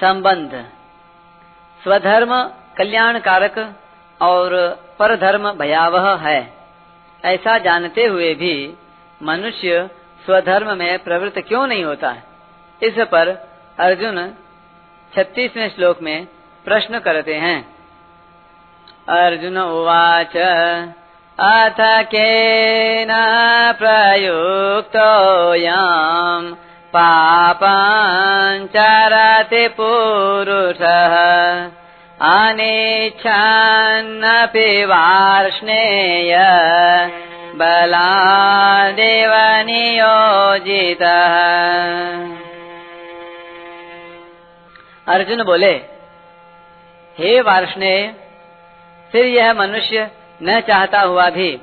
संबंध। स्वधर्म कल्याण कारक और परधर्म भयावह है। ऐसा जानते हुए भी मनुष्य स्वधर्म में प्रवृत्त क्यों नहीं होता? है इस पर अर्जुन छत्तीसवें श्लोक में प्रश्न करते हैं। अर्जुन उवाच, अथ केन प्रयुक्तोऽयम्? पापञ्चरति पुरुषः। अनिच्छन्नपि वार्ष्णेय बलादेव नियोजितः अर्जुन बोले, हे वार्ष्णेय फिर यह मनुष्य न चाहता हुआ भी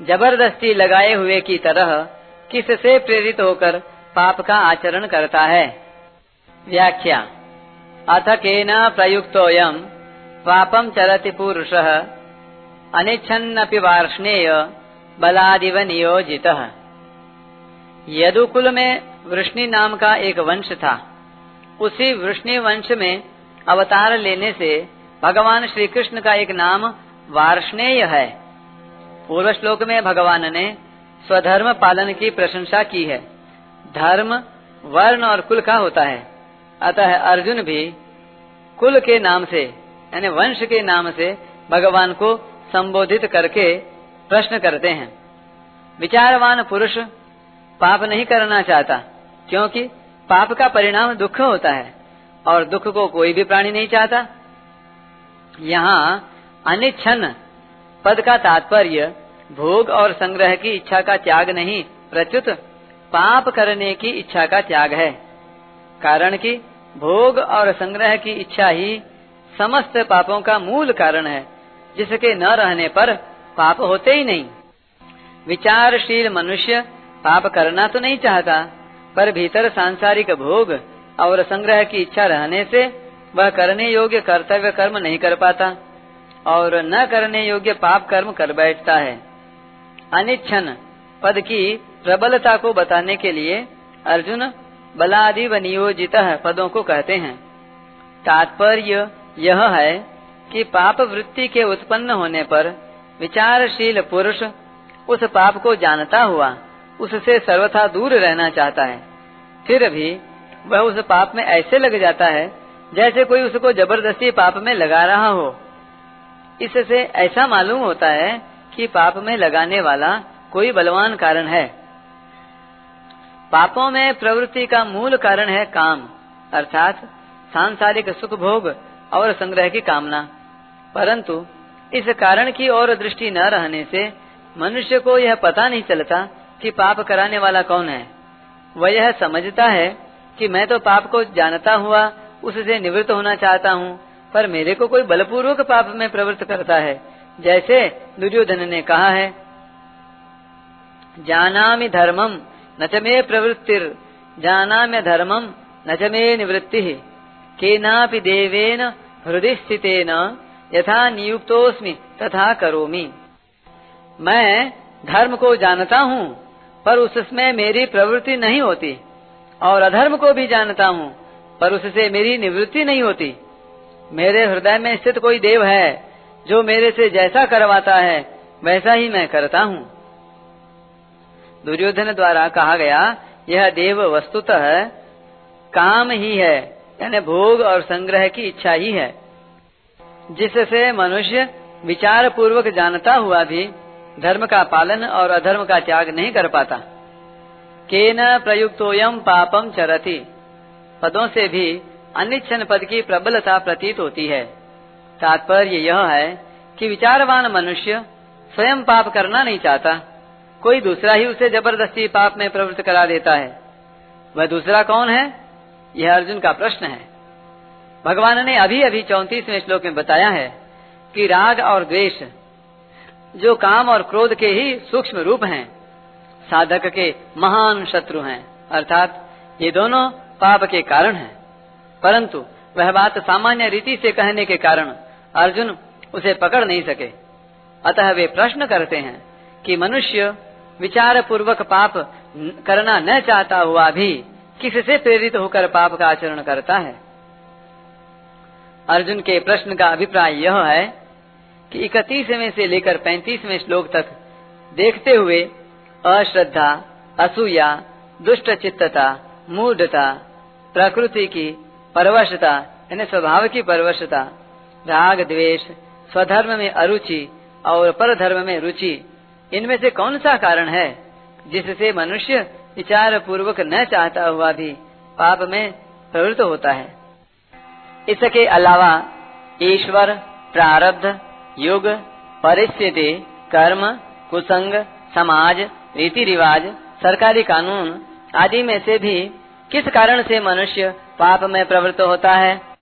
ज़बरदस्ती लगाए हुए की तरह किससे प्रेरित होकर पाप का आचरण करता है। व्याख्या। अथ केन प्रयुक्तोऽयम् पापम चरति पुरुष, अनिच्छन्नपि वार्ष्णेय, बलादिव नियोजित। यदुकुल में वृष्णि नाम का एक वंश था। उसी वृष्णि वंश में अवतार लेने से भगवान श्री कृष्ण का एक नाम वार्ष्णेय है। पूर्व श्लोक में भगवान ने स्वधर्म पालन की प्रशंसा की है। धर्म, वर्ण और कुल का होता है। अतः अर्जुन भी कुल के नाम से, यानी वंश के नाम से भगवान को संबोधित करके प्रश्न करते हैं। विचारवान पुरुष पाप नहीं करना चाहता, क्योंकि पाप का परिणाम दुख होता है, और दुख को कोई भी प्राणी नहीं चाहता। यहाँ अनिच्छन पद का तात्पर्य भोग और संग्रह की इच्छा का त्याग नहीं प्रच्युत पाप करने की इच्छा का त्याग है। कारण कि भोग और संग्रह की इच्छा ही समस्त पापों का मूल कारण है, जिसके न रहने पर पाप होते ही नहीं। विचारशील मनुष्य पाप करना तो नहीं चाहता, पर भीतर सांसारिक भोग और संग्रह की इच्छा रहने से वह करने योग्य कर्तव्य कर्म नहीं कर पाता और न करने योग्य पाप कर्म कर बैठता है। अनिच्छन पद की प्रबलता को बताने के लिए अर्जुन बलादि व नियोजित पदों को कहते हैं। तात्पर्य यह है कि पाप वृत्ति के उत्पन्न होने पर विचारशील पुरुष उस पाप को जानता हुआ उससे सर्वथा दूर रहना चाहता है। फिर भी वह उस पाप में ऐसे लग जाता है जैसे कोई उसको ज़बरदस्ती पाप में लगा रहा हो। इससे ऐसा मालूम होता है कि पाप में लगाने वाला कोई बलवान कारण है। पापों में प्रवृत्ति का मूल कारण है काम, अर्थात सांसारिक सुख भोग और संग्रह की कामना। परंतु इस कारण की ओर दृष्टि न रहने से मनुष्य को यह पता नहीं चलता कि पाप कराने वाला कौन है। वह यह समझता है कि मैं तो पाप को जानता हुआ उससे निवृत्त होना चाहता हूँ, पर मेरे को कोई बलपूर्वक पाप में प्रवृत्त करता है, जैसे दुर्योधन ने कहा है। जानामि धर्मम न च मे प्रवृत्तिर। जानाम्य धर्मम न च मे निवृत्ति। केनापि देवेन हृदय स्थितेन यथा नियुक्तोस्मि तथा करोमि। मैं धर्म को जानता हूँ, पर उसमें मेरी प्रवृत्ति नहीं होती। और अधर्म को भी जानता हूँ, पर उससे मेरी निवृत्ति नहीं होती। मेरे हृदय में स्थित कोई देव है, जो मेरे से जैसा करवाता है, वैसा ही मैं करता हूँ। दुर्योधन द्वारा कहा गया, यह देव वस्तुतः काम ही है, यानी भोग और संग्रह की इच्छा ही है। जिससे मनुष्य विचार पूर्वक जानता हुआ भी धर्म का पालन और अधर्म का त्याग नहीं कर पाता। केन प्रयुक्तोयम पापम चरति। पदों से भी अनिच्छन पद की प्रबलता प्रतीत होती है। तात्पर्य यह है कि विचारवान मनुष्य स्वयं पाप करना नहीं चाहता। कोई दूसरा ही उसे ज़बरदस्ती पाप में प्रवृत्त करा देता है। वह दूसरा कौन है? यह अर्जुन का प्रश्न है। भगवान ने अभी अभी चौतीसवें श्लोक में बताया है कि राग और द्वेष जो काम और क्रोध के ही सूक्ष्म रूप हैं, साधक के महान शत्रु हैं, अर्थात ये दोनों पाप के कारण हैं। परंतु वह बात सामान्य रीति से कहने के कारण अर्जुन उसे पकड़ नहीं सके। अतः वे प्रश्न करते हैं कि मनुष्य विचार पूर्वक पाप करना न चाहता हुआ भी किससे प्रेरित होकर पाप का आचरण करता है? अर्जुन के प्रश्न का अभिप्राय यह है कि इकतीसवें से लेकर पैंतीसवें श्लोक तक देखते हुए अश्रद्धा, असूया दुष्ट चित्तता मूढ़ता, प्रकृति की परवशता, यानी स्वभाव की परवशता, राग, द्वेष, स्वधर्म में अरुचि और पर धर्म में रुचि इनमें से कौन सा कारण है जिससे मनुष्य विचार पूर्वक न चाहता हुआ भी पाप में प्रवृत्त होता है? इसके अलावा ईश्वर, प्रारब्ध, युग, परिस्थिति, कर्म, कुसंग, समाज रीति रिवाज सरकारी कानून आदि में से भी किस कारण से मनुष्य पाप में प्रवृत्त होता है?